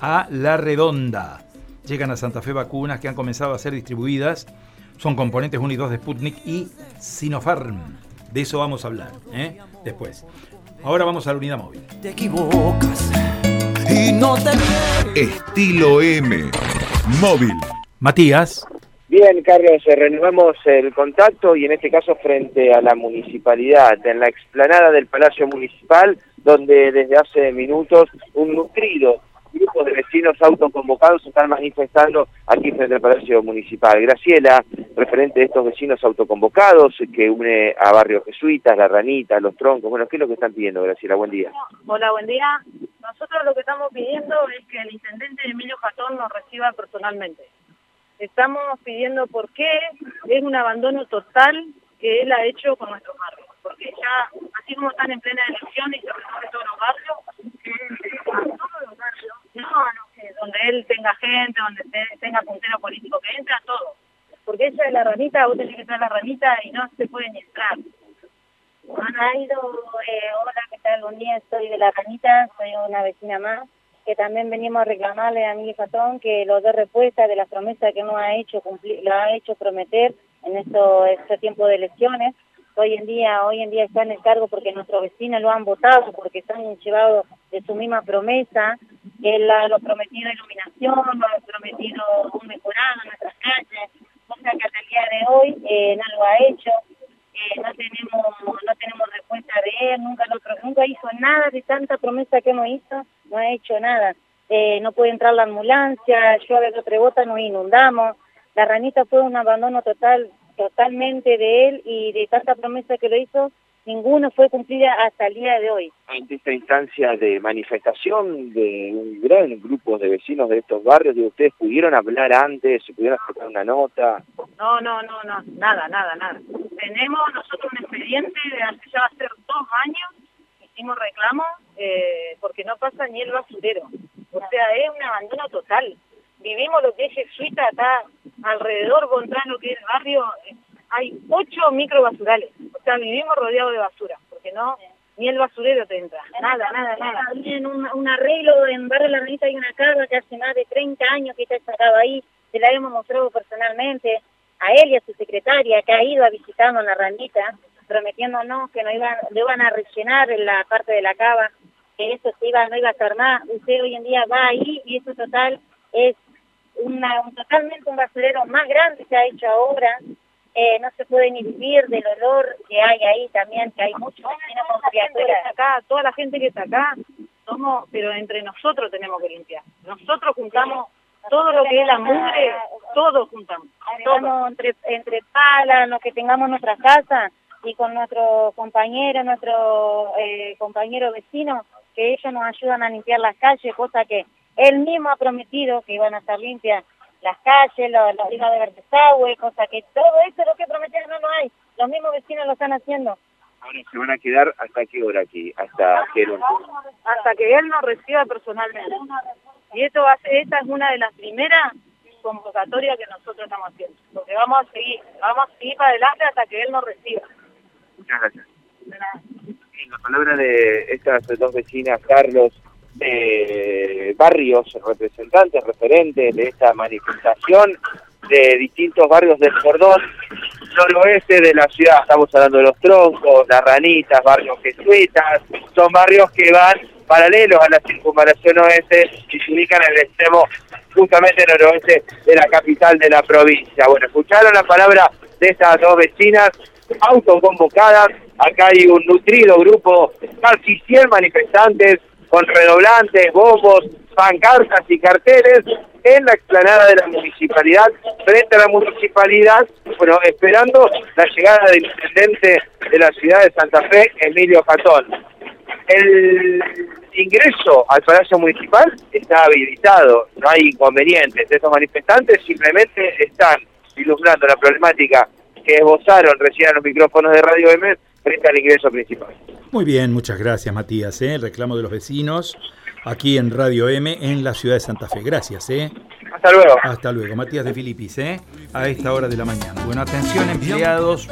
a La Redonda. Llegan a Santa Fe vacunas que han comenzado a ser distribuidas. Son componentes 1 y 2 de Sputnik y Sinopharm. De eso vamos a hablar ¿eh? después. Ahora vamos a la unidad móvil. Te equivocas y no te Estilo M. Móvil. Matías. Bien, Carlos, eh, renovamos el contacto y en este caso frente a la municipalidad, en la explanada del Palacio Municipal, donde desde hace minutos un nutrido de vecinos autoconvocados están manifestando aquí frente al Palacio Municipal. Graciela, referente de estos vecinos autoconvocados que une a Barrio Jesuitas, La Ranita, Los Troncos, bueno, ¿qué es lo que están pidiendo, Graciela? Buen día. Hola, buen día. Nosotros lo que estamos pidiendo es que el intendente Emilio Jatón nos reciba personalmente. Estamos pidiendo por qué es un abandono total que él ha hecho con nuestros barrios. Porque ya, así como están en plena elección y los barrios, que todos los barrios, no, no sé, donde él tenga gente, donde te- tenga puntero político, que entre a todo. Porque ella es la ranita, vos tenés que traer la ranita y no se puede ni entrar. Ana Aido, eh, hola, ¿qué tal? Buen día, soy de La Ranita, soy una vecina más, que también venimos a reclamarle a Miguel Fatón que lo dé respuesta de las promesas que nos ha hecho cumplir, lo ha hecho prometer en esto, este tiempo de elecciones. Hoy en día, hoy en día está en el cargo porque nuestros vecinos lo han votado, porque se han llevado de su misma promesa, que él lo prometido iluminación, lo ha prometido un mejorado en nuestras calles, cosa que hasta el día de hoy eh, no lo ha hecho eh, no tenemos no tenemos respuesta de él, nunca lo, nunca hizo nada de tanta promesa que hemos hizo, no ha hecho nada. Eh, no puede entrar la ambulancia, llueve dos tres botas, nos inundamos. La ranita fue un abandono total, totalmente de él y de tanta promesa que lo hizo, ninguno fue cumplida hasta el día de hoy. Ante esta instancia de manifestación de un gran grupo de vecinos de estos barrios, digo, ¿ustedes pudieron hablar antes, pudieron sacar una nota? No, no, no, no, nada, nada, nada. Tenemos nosotros un expediente de hace ya va a ser dos años, hicimos reclamo eh, porque no pasa ni el basurero. O sea, es un abandono total. Vivimos lo que es Jesuita, acá alrededor, contra lo que es el barrio, hay ocho microbasurales. O sea, vivimos rodeados de basura, porque no, ni el basurero te entra. Nada, nada, nada. En un, un arreglo en Barrio La Ranita hay una casa que hace más de 30 años que está sacada ahí, se la hemos mostrado personalmente a él y a su secretaria que ha ido a visitarnos La Ranita, prometiéndonos que no iban, lo iban a rellenar en la parte de la cava, que eso se iba, no iba a estar más. Usted hoy en día va ahí y eso total es un, totalmente un basurero más grande se ha hecho ahora. Eh, no se puede ni vivir del olor que hay ahí también, que hay gente que criaturas. acá, toda la gente que está acá, somos, pero entre nosotros tenemos que limpiar. Nosotros juntamos todo lo que es la mugre, todos juntamos. Todo. Entre, entre palas, lo que tengamos en nuestra casa y con nuestros compañeros, nuestros eh, compañeros vecinos, que ellos nos ayudan a limpiar las calles, cosa que él mismo ha prometido que iban a estar limpias las calles, los, los de desagüe, cosa que todo eso lo que prometieron no lo hay. Los mismos vecinos lo están haciendo. Ahora se van a quedar hasta qué hora aquí, hasta que el hasta que él nos reciba personalmente. Y esto va a ser, esta es una de las primeras convocatorias que nosotros estamos haciendo. Porque vamos a seguir, vamos a seguir para adelante hasta que él nos reciba. Muchas gracias. En la palabra de estas dos vecinas, Carlos, de barrios, representantes, referentes de esta manifestación de distintos barrios del cordón noroeste de la ciudad. Estamos hablando de los troncos, las ranitas, barrios jesuitas, son barrios que van paralelos a la circunvalación oeste y se ubican en el extremo justamente noroeste de la capital de la provincia. Bueno, escucharon la palabra de estas dos vecinas autoconvocadas. Acá hay un nutrido grupo, casi 100 manifestantes con redoblantes, bombos, pancartas y carteles en la explanada de la municipalidad, frente a la municipalidad, bueno, esperando la llegada del intendente de la ciudad de Santa Fe, Emilio Catón. El ingreso al Palacio Municipal está habilitado, no hay inconvenientes. Estos manifestantes simplemente están ilustrando la problemática que esbozaron recién a los micrófonos de Radio M frente al ingreso principal. Muy bien, muchas gracias Matías. ¿eh? El reclamo de los vecinos aquí en Radio M en la ciudad de Santa Fe. Gracias. ¿eh? Hasta luego. Hasta luego. Matías de Filipis, ¿eh? a esta hora de la mañana. Bueno, atención empleados.